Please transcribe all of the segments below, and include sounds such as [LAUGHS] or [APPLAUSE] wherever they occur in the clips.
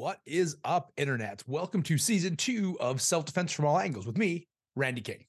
What is up, Internet? Welcome to season two of Self Defense from All Angles with me, Randy King.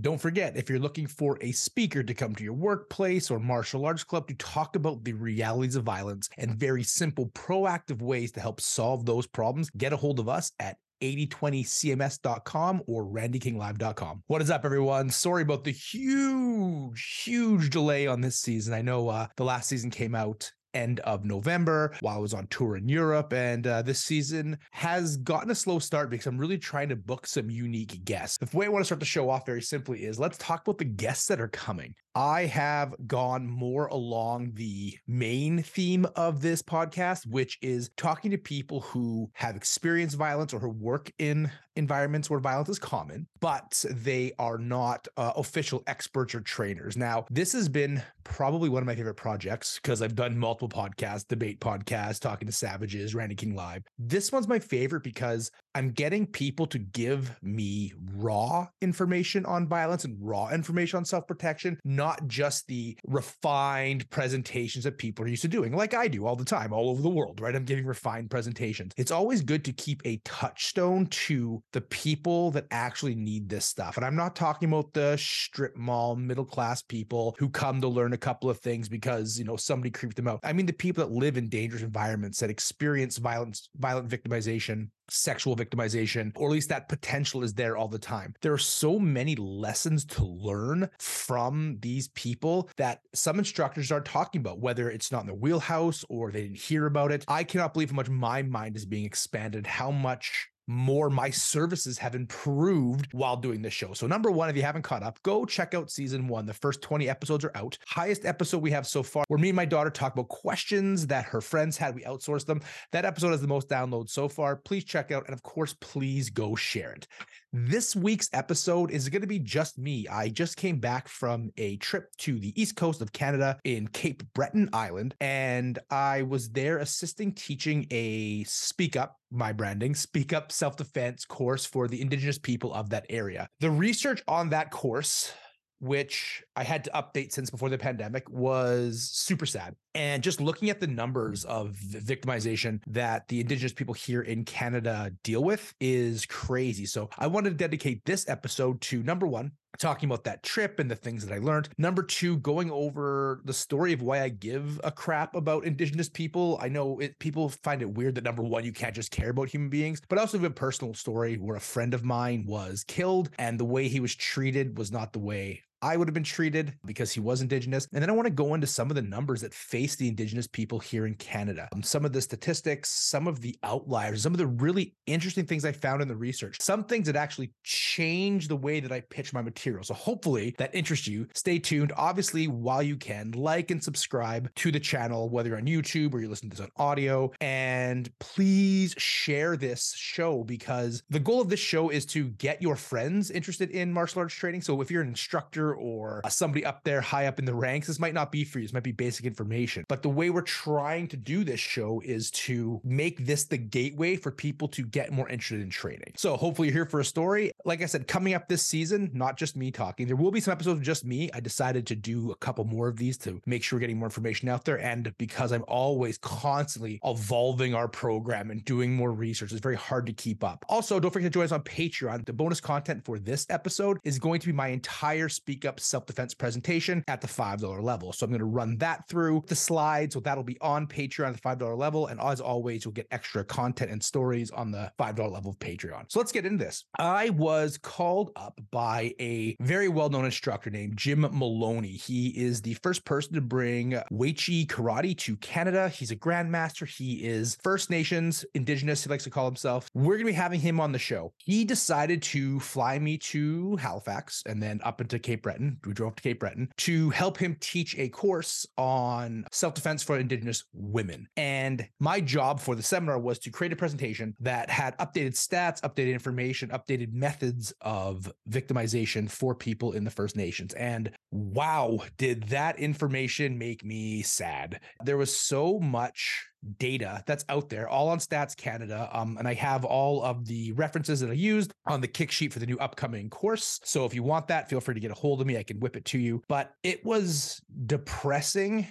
Don't forget, if you're looking for a speaker to come to your workplace or martial arts club to talk about the realities of violence and very simple, proactive ways to help solve those problems, get a hold of us at 8020cms.com or randykinglive.com. What is up, everyone? Sorry about the huge, huge delay on this season. I know uh, the last season came out end of November while I was on tour in Europe. And uh, this season has gotten a slow start because I'm really trying to book some unique guests. The way I want to start the show off very simply is let's talk about the guests that are coming. I have gone more along the main theme of this podcast, which is talking to people who have experienced violence or who work in environments where violence is common, but they are not uh, official experts or trainers. Now, this has been probably one of my favorite projects because I've done multiple podcasts, debate podcasts, talking to savages, Randy King Live. This one's my favorite because I'm getting people to give me raw information on violence and raw information on self protection not just the refined presentations that people are used to doing, like I do all the time, all over the world, right? I'm giving refined presentations. It's always good to keep a touchstone to the people that actually need this stuff. And I'm not talking about the strip mall middle class people who come to learn a couple of things because, you know, somebody creeped them out. I mean, the people that live in dangerous environments that experience violence, violent victimization sexual victimization, or at least that potential is there all the time. There are so many lessons to learn from these people that some instructors aren't talking about, whether it's not in their wheelhouse or they didn't hear about it. I cannot believe how much my mind is being expanded, how much more my services have improved while doing this show. So, number one, if you haven't caught up, go check out season one. The first 20 episodes are out. Highest episode we have so far, where me and my daughter talk about questions that her friends had. We outsourced them. That episode has the most downloads so far. Please check out. And of course, please go share it. This week's episode is going to be just me. I just came back from a trip to the east coast of Canada in Cape Breton Island, and I was there assisting teaching a Speak Up, my branding, Speak Up self defense course for the Indigenous people of that area. The research on that course which I had to update since before the pandemic, was super sad. And just looking at the numbers of victimization that the Indigenous people here in Canada deal with is crazy. So I wanted to dedicate this episode to number one, talking about that trip and the things that I learned. Number two, going over the story of why I give a crap about Indigenous people. I know it, people find it weird that number one, you can't just care about human beings, but I also have a personal story where a friend of mine was killed and the way he was treated was not the way I would have been treated because he was Indigenous. And then I want to go into some of the numbers that face the Indigenous people here in Canada, um, some of the statistics, some of the outliers, some of the really interesting things I found in the research, some things that actually change the way that I pitch my material. So hopefully that interests you. Stay tuned. Obviously, while you can, like and subscribe to the channel, whether you're on YouTube or you're listening to this on audio. And please share this show because the goal of this show is to get your friends interested in martial arts training. So if you're an instructor, or uh, somebody up there high up in the ranks, this might not be for you. This might be basic information. But the way we're trying to do this show is to make this the gateway for people to get more interested in training. So hopefully you're here for a story. Like I said, coming up this season, not just me talking, there will be some episodes of just me. I decided to do a couple more of these to make sure we're getting more information out there. And because I'm always constantly evolving our program and doing more research, it's very hard to keep up. Also, don't forget to join us on Patreon. The bonus content for this episode is going to be my entire speak Speak Up Self Defense presentation at the $5 level. So I'm going to run that through the slides. So that'll be on Patreon at the $5 level. And as always, you'll get extra content and stories on the $5 level of Patreon. So let's get into this. I was called up by a very well known instructor named Jim Maloney. He is the first person to bring Wei Chi karate to Canada. He's a grandmaster. He is First Nations, Indigenous, he likes to call himself. We're going to be having him on the show. He decided to fly me to Halifax and then up into Cape Breton. We drove to Cape Breton to help him teach a course on self defense for Indigenous women. And my job for the seminar was to create a presentation that had updated stats, updated information, updated methods of victimization for people in the First Nations. And wow, did that information make me sad? There was so much data that's out there, all on Stats Canada. Um, and I have all of the references that I used on the kick sheet for the new upcoming course. So if you want that, feel free to get a hold of me. I can whip it to you. But it was depressing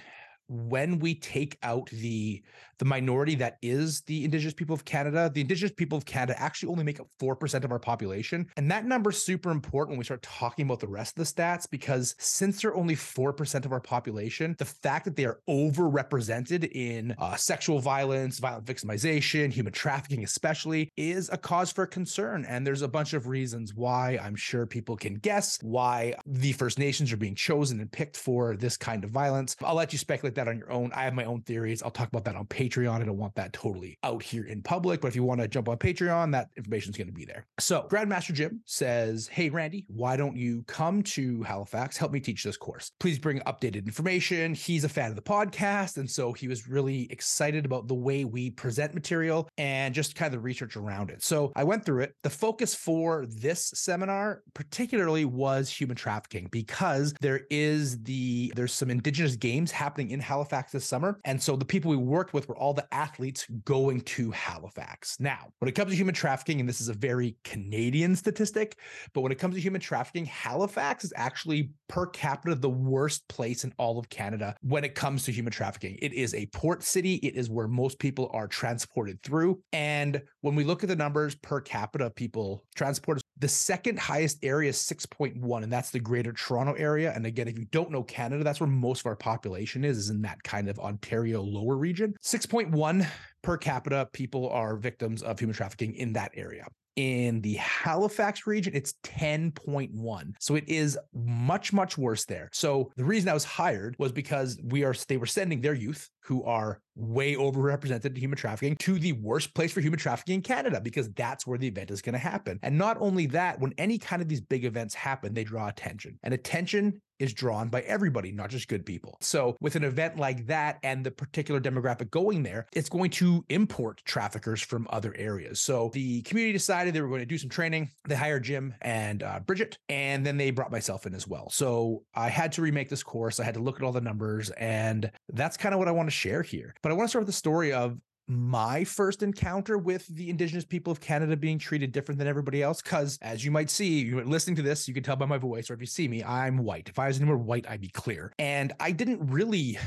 when we take out the the minority that is the indigenous people of canada the indigenous people of canada actually only make up 4% of our population and that number is super important when we start talking about the rest of the stats because since they're only 4% of our population the fact that they are overrepresented in uh, sexual violence violent victimization human trafficking especially is a cause for concern and there's a bunch of reasons why i'm sure people can guess why the first nations are being chosen and picked for this kind of violence i'll let you speculate that on your own. I have my own theories. I'll talk about that on Patreon. I don't want that totally out here in public, but if you want to jump on Patreon, that information is going to be there. So, Grandmaster Jim says, Hey, Randy, why don't you come to Halifax? Help me teach this course. Please bring updated information. He's a fan of the podcast. And so he was really excited about the way we present material and just kind of the research around it. So, I went through it. The focus for this seminar, particularly, was human trafficking because there is the, there's some Indigenous games happening in Halifax this summer. And so the people we worked with were all the athletes going to Halifax. Now, when it comes to human trafficking, and this is a very Canadian statistic, but when it comes to human trafficking, Halifax is actually per capita the worst place in all of Canada when it comes to human trafficking. It is a port city, it is where most people are transported through. And when we look at the numbers per capita, people transported, the second highest area is 6.1, and that's the greater Toronto area. And again, if you don't know Canada, that's where most of our population is, is in that kind of Ontario lower region. 6.1 per capita people are victims of human trafficking in that area. In the Halifax region, it's 10.1. So it is much, much worse there. So the reason I was hired was because we are they were sending their youth who are way overrepresented in human trafficking to the worst place for human trafficking in Canada because that's where the event is going to happen. And not only that, when any kind of these big events happen, they draw attention. And attention is drawn by everybody, not just good people. So, with an event like that and the particular demographic going there, it's going to import traffickers from other areas. So, the community decided they were going to do some training. They hired Jim and uh, Bridget, and then they brought myself in as well. So, I had to remake this course. I had to look at all the numbers, and that's kind of what I want to share here. But I want to start with the story of my first encounter with the indigenous people of Canada being treated different than everybody else. Because as you might see, you're listening to this, you can tell by my voice, or if you see me, I'm white. If I was anywhere white, I'd be clear. And I didn't really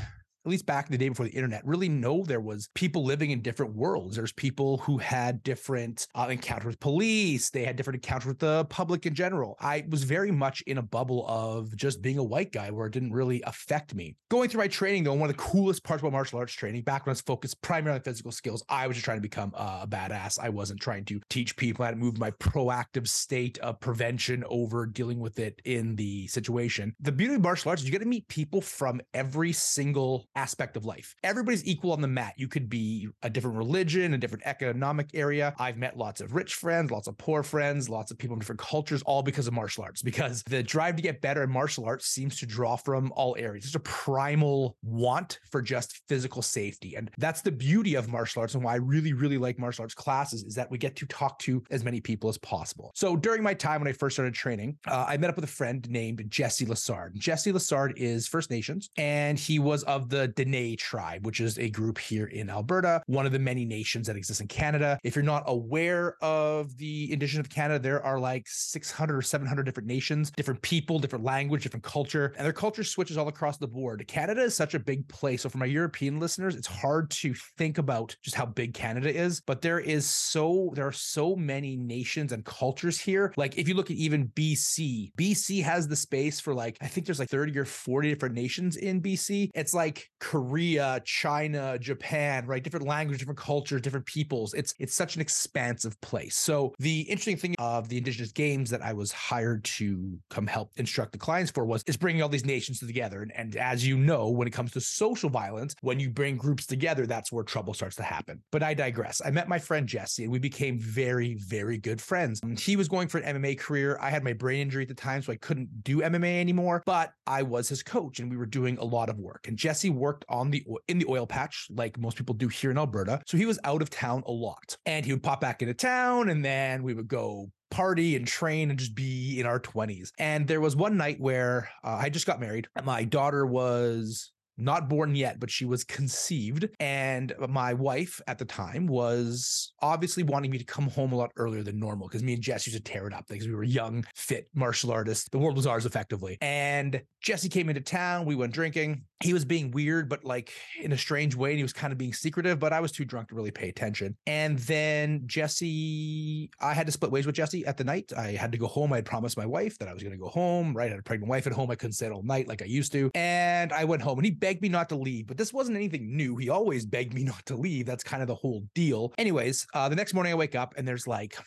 at least back in the day before the internet, really know there was people living in different worlds. There's people who had different uh, encounters with police. They had different encounters with the public in general. I was very much in a bubble of just being a white guy where it didn't really affect me. Going through my training, though, one of the coolest parts about martial arts training, back when I was focused primarily on physical skills, I was just trying to become a badass. I wasn't trying to teach people how to move my proactive state of prevention over dealing with it in the situation. The beauty of martial arts is you get to meet people from every single aspect of life. Everybody's equal on the mat. You could be a different religion, a different economic area. I've met lots of rich friends, lots of poor friends, lots of people from different cultures, all because of martial arts, because the drive to get better in martial arts seems to draw from all areas. It's a primal want for just physical safety. And that's the beauty of martial arts and why I really, really like martial arts classes is that we get to talk to as many people as possible. So during my time when I first started training, uh, I met up with a friend named Jesse Lassard. Jesse Lassard is First Nations, and he was of the the Dene tribe, which is a group here in Alberta, one of the many nations that exist in Canada. If you're not aware of the indigenous of Canada, there are like 600 or 700 different nations, different people, different language, different culture, and their culture switches all across the board. Canada is such a big place. So for my European listeners, it's hard to think about just how big Canada is, but there is so there are so many nations and cultures here. Like if you look at even BC, BC has the space for like I think there's like 30 or 40 different nations in BC. It's like Korea, China, Japan, right? Different language, different cultures, different peoples. It's it's such an expansive place. So the interesting thing of the indigenous games that I was hired to come help instruct the clients for was is bringing all these nations together. And, and as you know, when it comes to social violence, when you bring groups together, that's where trouble starts to happen. But I digress. I met my friend Jesse, and we became very, very good friends. He was going for an MMA career. I had my brain injury at the time, so I couldn't do MMA anymore. But I was his coach, and we were doing a lot of work. And Jesse worked worked on the in the oil patch like most people do here in Alberta. So he was out of town a lot. And he would pop back into town and then we would go party and train and just be in our 20s. And there was one night where uh, I just got married. My daughter was not born yet, but she was conceived. And my wife at the time was obviously wanting me to come home a lot earlier than normal because me and Jess used to tear it up because we were young, fit martial artists. The world was ours effectively. And Jesse came into town. We went drinking. He was being weird, but like in a strange way. And he was kind of being secretive, but I was too drunk to really pay attention. And then Jesse, I had to split ways with Jesse at the night. I had to go home. I had promised my wife that I was going to go home, right? I had a pregnant wife at home. I couldn't stay all night like I used to. And I went home and he begged me not to leave, but this wasn't anything new. He always begged me [LAUGHS] not to leave. That's kind of the whole deal. Anyways, uh, the next morning I wake up and there's like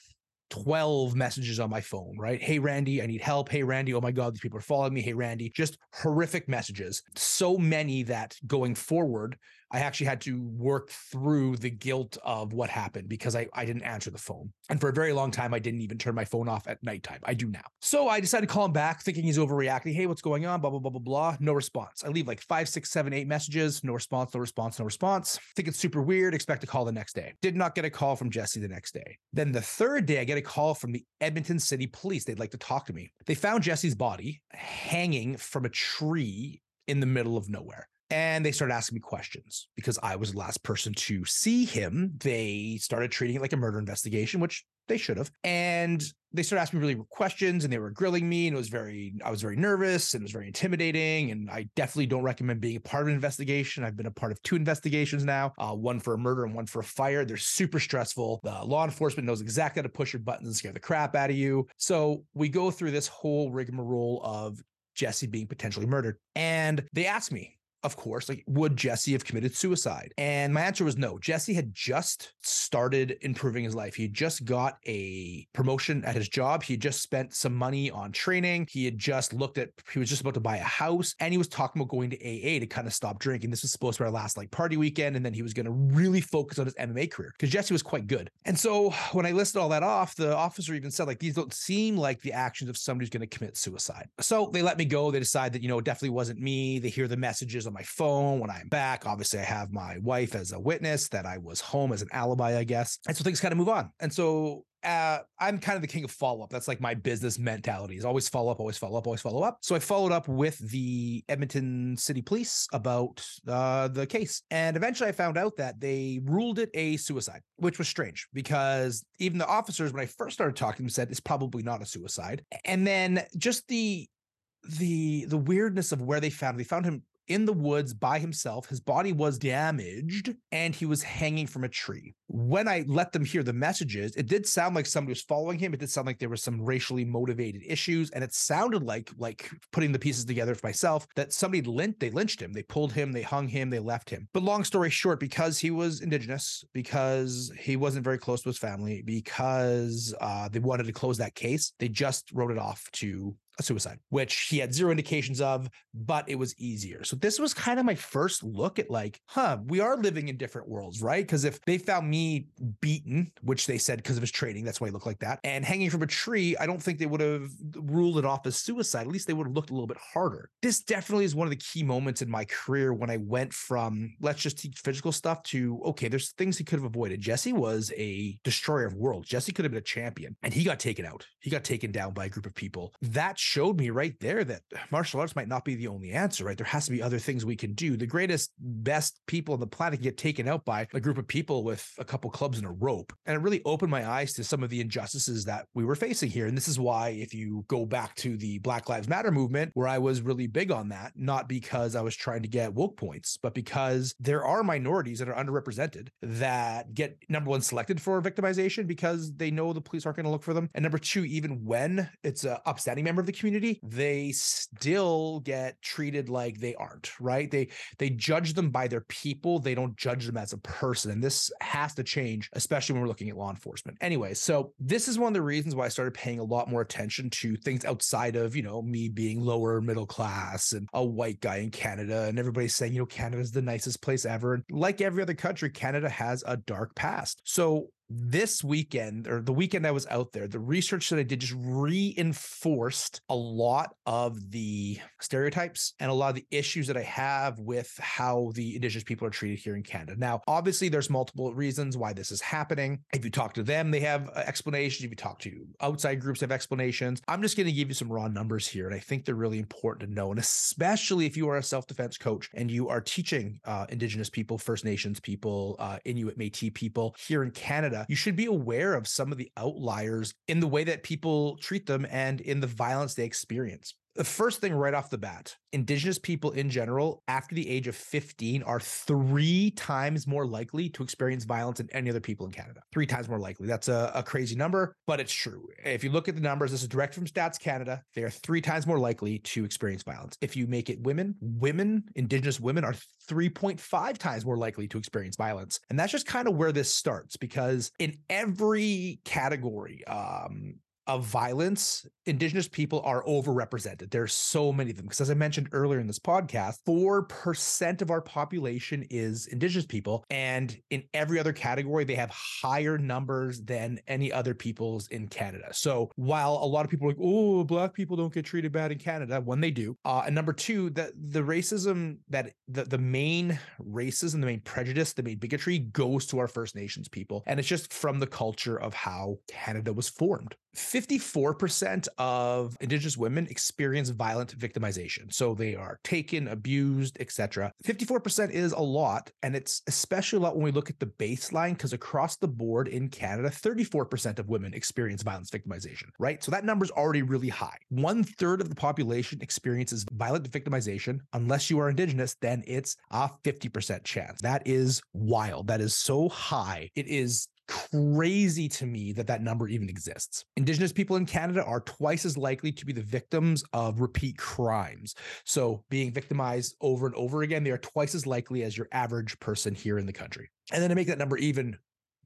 12 messages on my phone, right? Hey, Randy, I need help. Hey, Randy, oh my God, these people are following me. Hey, Randy, just horrific messages. So many that going forward, I actually had to work through the guilt of what happened because I, I didn't answer the phone. And for a very long time, I didn't even turn my phone off at nighttime. I do now. So I decided to call him back thinking he's overreacting. Hey, what's going on? Blah, blah, blah, blah, blah. No response. I leave like five, six, seven, eight messages. No response, no response, no response. Think it's super weird. Expect a call the next day. Did not get a call from Jesse the next day. Then the third day, I get a call from the Edmonton City Police. They'd like to talk to me. They found Jesse's body hanging from a tree in the middle of nowhere. And they started asking me questions because I was the last person to see him. They started treating it like a murder investigation, which they should have. And they started asking me really questions and they were grilling me. And it was very, I was very nervous and it was very intimidating. And I definitely don't recommend being a part of an investigation. I've been a part of two investigations now, uh, one for a murder and one for a fire. They're super stressful. The law enforcement knows exactly how to push your buttons and scare the crap out of you. So we go through this whole rigmarole of Jesse being potentially murdered. And they asked me, of course, like, would Jesse have committed suicide? And my answer was no. Jesse had just started improving his life. He just got a promotion at his job. He just spent some money on training. He had just looked at, he was just about to buy a house and he was talking about going to AA to kind of stop drinking. This was supposed to be our last like party weekend. And then he was going to really focus on his MMA career because Jesse was quite good. And so when I listed all that off, the officer even said, like, these don't seem like the actions of somebody who's going to commit suicide. So they let me go. They decide that, you know, it definitely wasn't me. They hear the messages on my phone when I'm back. Obviously, I have my wife as a witness that I was home as an alibi, I guess. And so things kind of move on. And so uh, I'm kind of the king of follow up. That's like my business mentality is always follow up, always follow up, always follow up. So I followed up with the Edmonton City Police about uh, the case. And eventually I found out that they ruled it a suicide, which was strange because even the officers, when I first started talking said it's probably not a suicide. And then just the the the weirdness of where they found. They found him in the woods by himself. His body was damaged and he was hanging from a tree. When I let them hear the messages, it did sound like somebody was following him. It did sound like there was some racially motivated issues. And it sounded like, like putting the pieces together for myself, that somebody lynched, they lynched him. They pulled him, they hung him, they left him. But long story short, because he was indigenous, because he wasn't very close to his family, because uh, they wanted to close that case, they just wrote it off to a suicide, which he had zero indications of, but it was easier. So this was kind of my first look at like, huh, we are living in different worlds, right? Because if they found me beaten, which they said because of his training, that's why he looked like that, and hanging from a tree, I don't think they would have ruled it off as suicide. At least they would have looked a little bit harder. This definitely is one of the key moments in my career when I went from let's just teach physical stuff to okay, there's things he could have avoided. Jesse was a destroyer of worlds. Jesse could have been a champion, and he got taken out. He got taken down by a group of people. That showed me right there that martial arts might not be the only answer, right? There has to be other things we can do. The greatest, best people on the planet get taken out by a group of people with a couple clubs and a rope. And it really opened my eyes to some of the injustices that we were facing here. And this is why, if you go back to the Black Lives Matter movement, where I was really big on that, not because I was trying to get woke points, but because there are minorities that are underrepresented that get number one selected for victimization because they know the police aren't going to look for them. And number two, even when it's an upstanding member of the community, they still get treated like they aren't, right? They they judge them by their people, they don't judge them as a person. And this has to change, especially when we're looking at law enforcement. Anyway, so this is one of the reasons why I started paying a lot more attention to things outside of, you know, me being lower middle class and a white guy in Canada and everybody's saying, you know, Canada's the nicest place ever. Like every other country, Canada has a dark past. So this weekend or the weekend I was out there, the research that I did just reinforced a lot of the stereotypes and a lot of the issues that I have with how the indigenous people are treated here in Canada. Now, obviously, there's multiple reasons why this is happening. If you talk to them, they have explanations. If you talk to outside groups, have explanations. I'm just going to give you some raw numbers here, and I think they're really important to know. And especially if you are a self defense coach and you are teaching uh, indigenous people, First Nations people, uh, Inuit, Métis people here in Canada, you should be aware of some of the outliers in the way that people treat them and in the violence they experience. The first thing right off the bat, Indigenous people in general, after the age of 15, are three times more likely to experience violence than any other people in Canada. Three times more likely. That's a, a crazy number, but it's true. If you look at the numbers, this is direct from Stats Canada. They are three times more likely to experience violence. If you make it women, women, Indigenous women are 3.5 times more likely to experience violence. And that's just kind of where this starts because in every category, um, of violence, Indigenous people are overrepresented. There's so many of them. Because as I mentioned earlier in this podcast, 4% of our population is Indigenous people. And in every other category, they have higher numbers than any other peoples in Canada. So while a lot of people are like, oh, Black people don't get treated bad in Canada, when they do. Uh, and number two, that the racism that the, the main racism, the main prejudice, the main bigotry goes to our First Nations people. And it's just from the culture of how Canada was formed. 54% of indigenous women experience violent victimization. So they are taken abused etc 54% is a lot and it's especially a lot when we look at the baseline because across the board in canada 34% of women experience violence victimization right? So that number is already really high. One third of the population experiences violent victimization. Unless you are indigenous then it's a 50% chance. That is wild. That is so high. It is crazy to me that that number even exists. Indigenous people in Canada are twice as likely to be the victims of repeat crimes. So, being victimized over and over again, they are twice as likely as your average person here in the country. And then to make that number even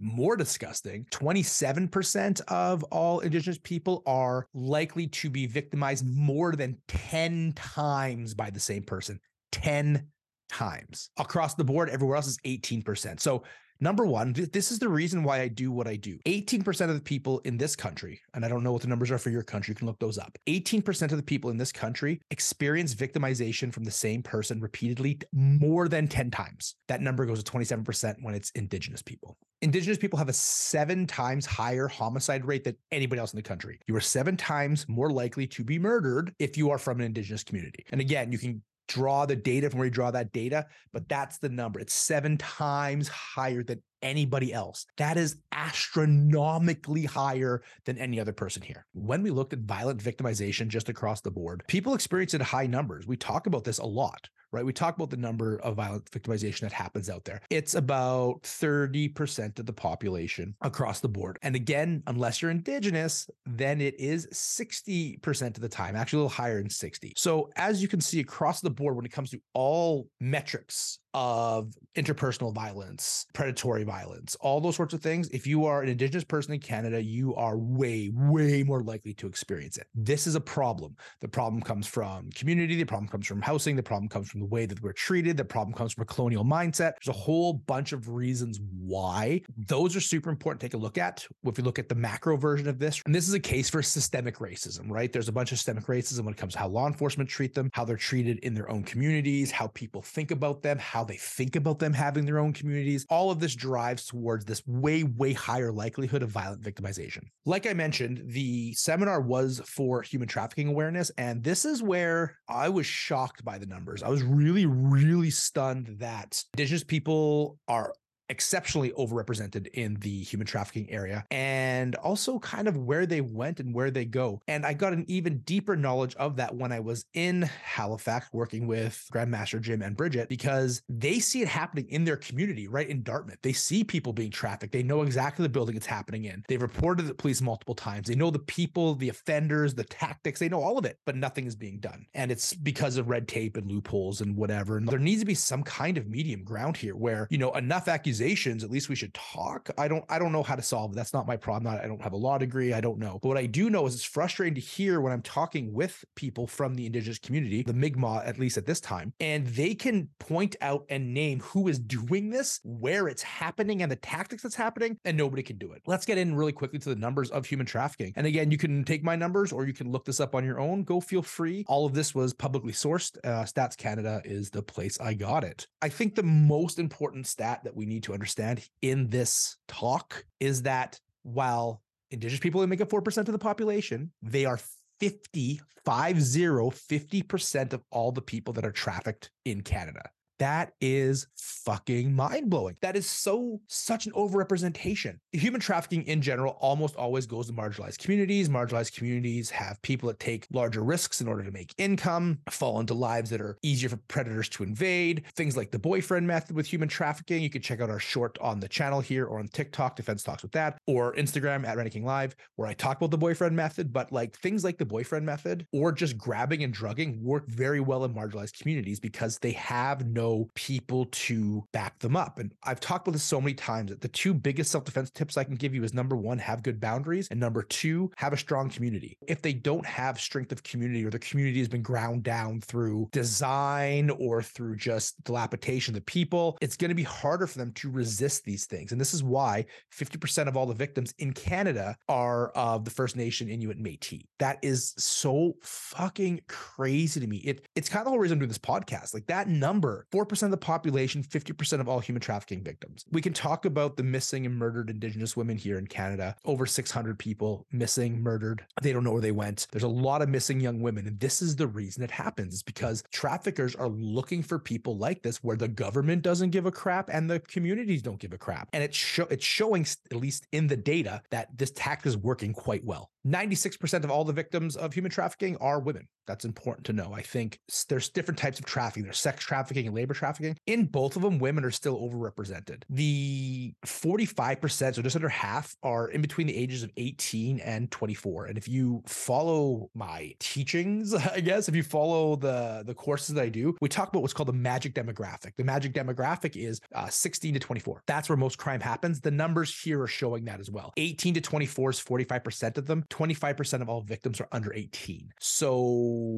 more disgusting 27% of all indigenous people are likely to be victimized more than 10 times by the same person 10 times across the board everywhere else is 18% so Number one, this is the reason why I do what I do. 18% of the people in this country, and I don't know what the numbers are for your country, you can look those up. 18% of the people in this country experience victimization from the same person repeatedly more than 10 times. That number goes to 27% when it's Indigenous people. Indigenous people have a seven times higher homicide rate than anybody else in the country. You are seven times more likely to be murdered if you are from an Indigenous community. And again, you can draw the data from where you draw that data, but that's the number. It's seven times higher than anybody else. That is astronomically higher than any other person here. When we looked at violent victimization just across the board, people experience it high numbers. We talk about this a lot right? We talk about the number of violent victimization that happens out there. It's about 30% of the population across the board. And again, unless you're indigenous, then it is 60% of the time, actually a little higher than 60. So as you can see across the board, when it comes to all metrics of interpersonal violence, predatory violence, all those sorts of things. If you are an Indigenous person in Canada, you are way, way more likely to experience it. This is a problem. The problem comes from community, the problem comes from housing, the problem comes from the way that we're treated, the problem comes from a colonial mindset. There's a whole bunch of reasons why. Those are super important to take a look at. If you look at the macro version of this, and this is a case for systemic racism, right? There's a bunch of systemic racism when it comes to how law enforcement treat them, how they're treated in their own communities, how people think about them, how how they think about them having their own communities. All of this drives towards this way, way higher likelihood of violent victimization. Like I mentioned, the seminar was for human trafficking awareness. And this is where I was shocked by the numbers. I was really, really stunned that Indigenous people are exceptionally overrepresented in the human trafficking area and also kind of where they went and where they go. And I got an even deeper knowledge of that when I was in Halifax working with Grandmaster Jim and Bridget because they see it happening in their community, right in Dartmouth. They see people being trafficked. They know exactly the building it's happening in. They've reported the police multiple times. They know the people, the offenders, the tactics. They know all of it, but nothing is being done. And it's because of red tape and loopholes and whatever. And there needs to be some kind of medium ground here where, you know, enough accusations accusations, at least we should talk. I don't I don't know how to solve it. That's not my problem. I don't have a law degree. I don't know. But what I do know is it's frustrating to hear when I'm talking with people from the indigenous community, the Mi'kmaq, at least at this time, and they can point out and name who is doing this, where it's happening, and the tactics that's happening, and nobody can do it. Let's get in really quickly to the numbers of human trafficking. And again, you can take my numbers or you can look this up on your own. Go feel free. All of this was publicly sourced. Uh, Stats Canada is the place I got it. I think the most important stat that we need to understand in this talk is that while Indigenous people make up 4% of the population, they are 50, 50, 50% of all the people that are trafficked in Canada. That is fucking mind blowing. That is so, such an overrepresentation. Human trafficking in general almost always goes to marginalized communities. Marginalized communities have people that take larger risks in order to make income, fall into lives that are easier for predators to invade. Things like the boyfriend method with human trafficking. You can check out our short on the channel here or on TikTok, Defense Talks with Dad, or Instagram at King Live, where I talk about the boyfriend method. But like things like the boyfriend method or just grabbing and drugging work very well in marginalized communities because they have no people to back them up. And I've talked about this so many times that the two biggest self defense tips I can give you is number one, have good boundaries, and number two, have a strong community. If they don't have strength of community or the community has been ground down through design or through just dilapidation of the people, it's going to be harder for them to resist these things. And this is why 50% of all the victims in Canada are of the First Nation Inuit Metis. That is so fucking crazy to me. It it's kind of the whole reason I'm doing this podcast. Like that number, 4% of the population, 50% of all human trafficking victims. We can talk about the missing and murdered Indigenous women here in Canada. Over 600 people missing, murdered. They don't know where they went. There's a lot of missing young women. And this is the reason it happens is because traffickers are looking for people like this where the government doesn't give a crap and the communities don't give a crap. And it's, it's showing, at least in the data, that this tactic is working quite well. 96% of all the victims of human trafficking are women. That's important to know. I think there's different types of trafficking. There's sex trafficking and labor trafficking. In both of them, women are still overrepresented. The 45%, so just under half, are in between the ages of 18 and 24. And if you follow my teachings, [LAUGHS] I guess, if you follow the, the courses that I do, we talk about what's called the magic demographic. The magic demographic is uh, 16 to 24. That's where most crime happens. The numbers here are showing that as well. 18 to 24 is 45% of them. 25% of all victims are under 18. So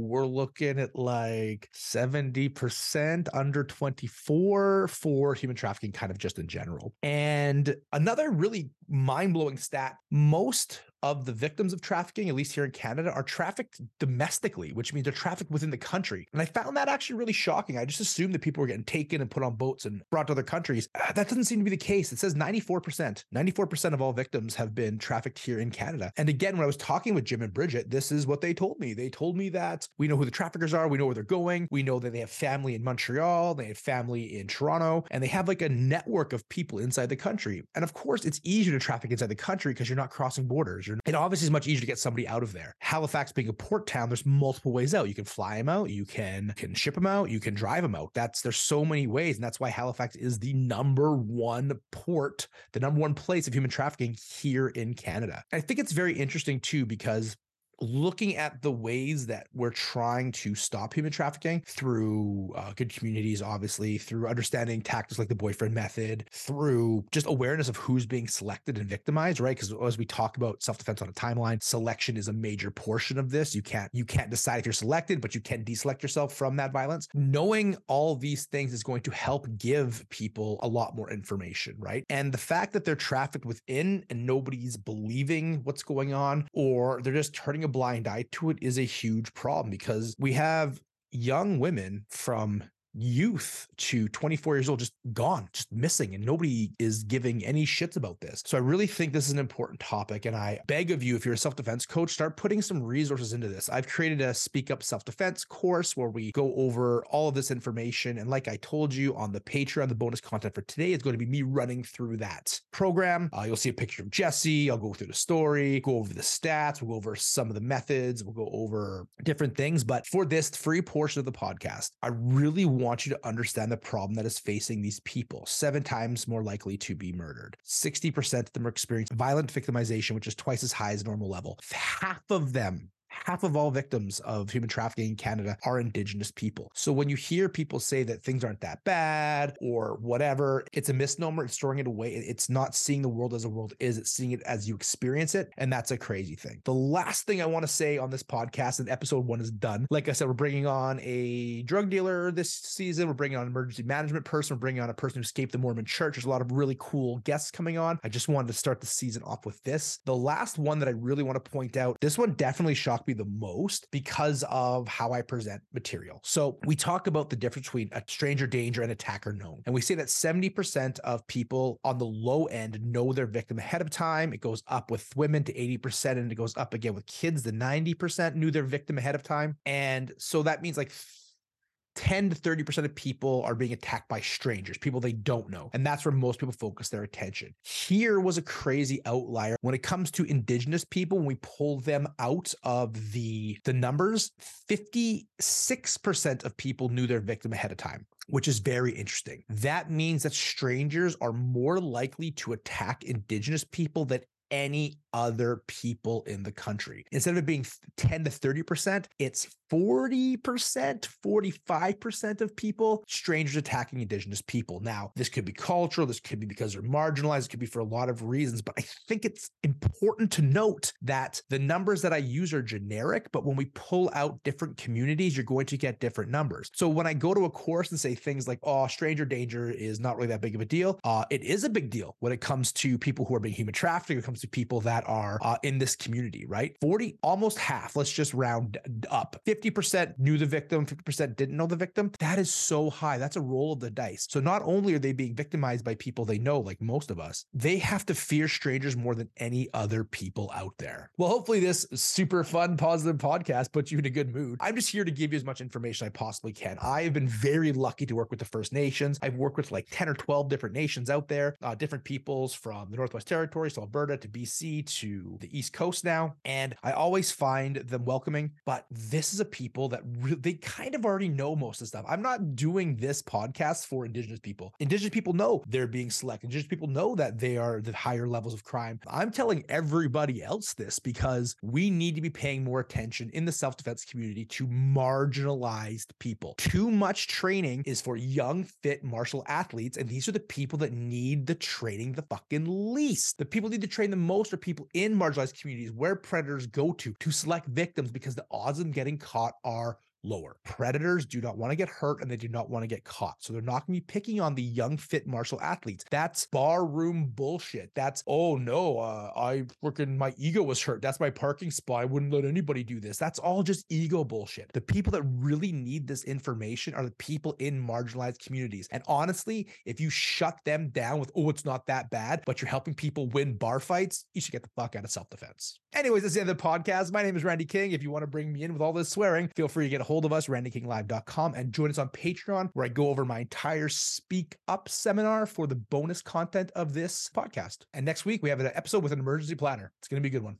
we're looking at like 70% under 24 for human trafficking, kind of just in general. And another really mind blowing stat most of the victims of trafficking, at least here in Canada, are trafficked domestically, which means they're trafficked within the country. And I found that actually really shocking. I just assumed that people were getting taken and put on boats and brought to other countries. Uh, that doesn't seem to be the case. It says 94%. 94% of all victims have been trafficked here in Canada. And again, when I was talking with Jim and Bridget, this is what they told me. They told me that we know who the traffickers are, we know where they're going, we know that they have family in Montreal, they have family in Toronto, and they have like a network of people inside the country. And of course, it's easier to traffic inside the country because you're not crossing borders. You're, it obviously is much easier to get somebody out of there. Halifax being a port town, there's multiple ways out. You can fly them out, you can can ship them out, you can drive them out. That's there's so many ways, and that's why Halifax is the number one port, the number one place of human trafficking here in Canada. I think it's very interesting too because looking at the ways that we're trying to stop human trafficking through uh, good communities, obviously, through understanding tactics like the boyfriend method, through just awareness of who's being selected and victimized, right? Because as we talk about self-defense on a timeline, selection is a major portion of this. You can't you can't decide if you're selected, but you can deselect yourself from that violence. Knowing all these things is going to help give people a lot more information, right? And the fact that they're trafficked within and nobody's believing what's going on, or they're just turning a blind eye to it is a huge problem because we have young women from youth to 24 years old just gone, just missing, and nobody is giving any shits about this. So I really think this is an important topic. And I beg of you, if you're a self defense coach, start putting some resources into this. I've created a Speak Up Self Defense course where we go over all of this information. And like I told you on the Patreon, the bonus content for today is going to be me running through that program. Uh, you'll see a picture of Jesse. I'll go through the story, go over the stats, we'll go over some of the methods, we'll go over different things. But for this free portion of the podcast, I really you to understand the problem that is facing these people. Seven times more likely to be murdered. 60% of them are experiencing violent victimization, which is twice as high as normal level. Half of them half of all victims of human trafficking in Canada are Indigenous people. So when you hear people say that things aren't that bad or whatever, it's a misnomer. It's throwing it away. It's not seeing the world as the world is, it's seeing it as you experience it. And that's a crazy thing. The last thing I want to say on this podcast, and episode one is done. Like I said, we're bringing on a drug dealer this season. We're bringing on an emergency management person. We're bringing on a person who escaped the Mormon church. There's a lot of really cool guests coming on. I just wanted to start the season off with this. The last one that I really want to point out, this one definitely shocked me the most because of how I present material. So we talk about the difference between a stranger danger and attacker known. And we say that 70% of people on the low end know their victim ahead of time. It goes up with women to 80%, and it goes up again with kids. The 90% knew their victim ahead of time. And so that means like 10 to 30% of people are being attacked by strangers, people they don't know. And that's where most people focus their attention. Here was a crazy outlier when it comes to indigenous people when we pull them out of the the numbers, 56% of people knew their victim ahead of time which is very interesting. That means that strangers are more likely to attack indigenous people than any other people in the country. Instead of it being 10 to 30%, it's 40%, 45% of people, strangers attacking indigenous people. Now, this could be cultural, this could be because they're marginalized, it could be for a lot of reasons, but I think it's important to note that the numbers that I use are generic, but when we pull out different communities, you're going to get different numbers. So when I go to a course and say things like, oh, stranger danger is not really that big of a deal, uh, it is a big deal when it comes to people who are being human trafficked, when it comes to people that are uh, in this community, right? 40, almost half, let's just round up. 50% knew the victim, 50% didn't know the victim. That is so high. That's a roll of the dice. So not only are they being victimized by people they know, like most of us, they have to fear strangers more than any other people out there. Well, hopefully this super fun, positive podcast puts you in a good mood. I'm just here to give you as much information I possibly can. I have been very lucky to work with the First Nations. I've worked with like 10 or 12 different nations out there, uh, different peoples from the Northwest Territories to Alberta to BC to the East Coast now. And I always find them welcoming, but this is a people that re- they kind of already know most of the stuff. I'm not doing this podcast for Indigenous people. Indigenous people know they're being selected. Indigenous people know that they are the higher levels of crime. I'm telling everybody else this because we need to be paying more attention in the self defense community to marginalized people. Too much training is for young, fit martial athletes, and these are the people that need the training the fucking least. The people need to train the most are people in marginalized communities where predators go to to select victims because the odds of them getting caught are lower. Predators do not want to get hurt and they do not want to get caught. So they're not going to be picking on the young, fit martial athletes. That's barroom bullshit. That's, oh no, uh, I freaking, my ego was hurt. That's my parking spot. I wouldn't let anybody do this. That's all just ego bullshit. The people that really need this information are the people in marginalized communities. And honestly, if you shut them down with, oh, it's not that bad, but you're helping people win bar fights, you should get the fuck out of self defense. Anyways, that's the end of the podcast. My name is Randy King. If you want to bring me in with all this swearing, feel free to get a hold of us, randykinglive.com, and join us on Patreon, where I go over my entire Speak Up seminar for the bonus content of this podcast. And next week, we have an episode with an emergency planner. It's going to be a good one.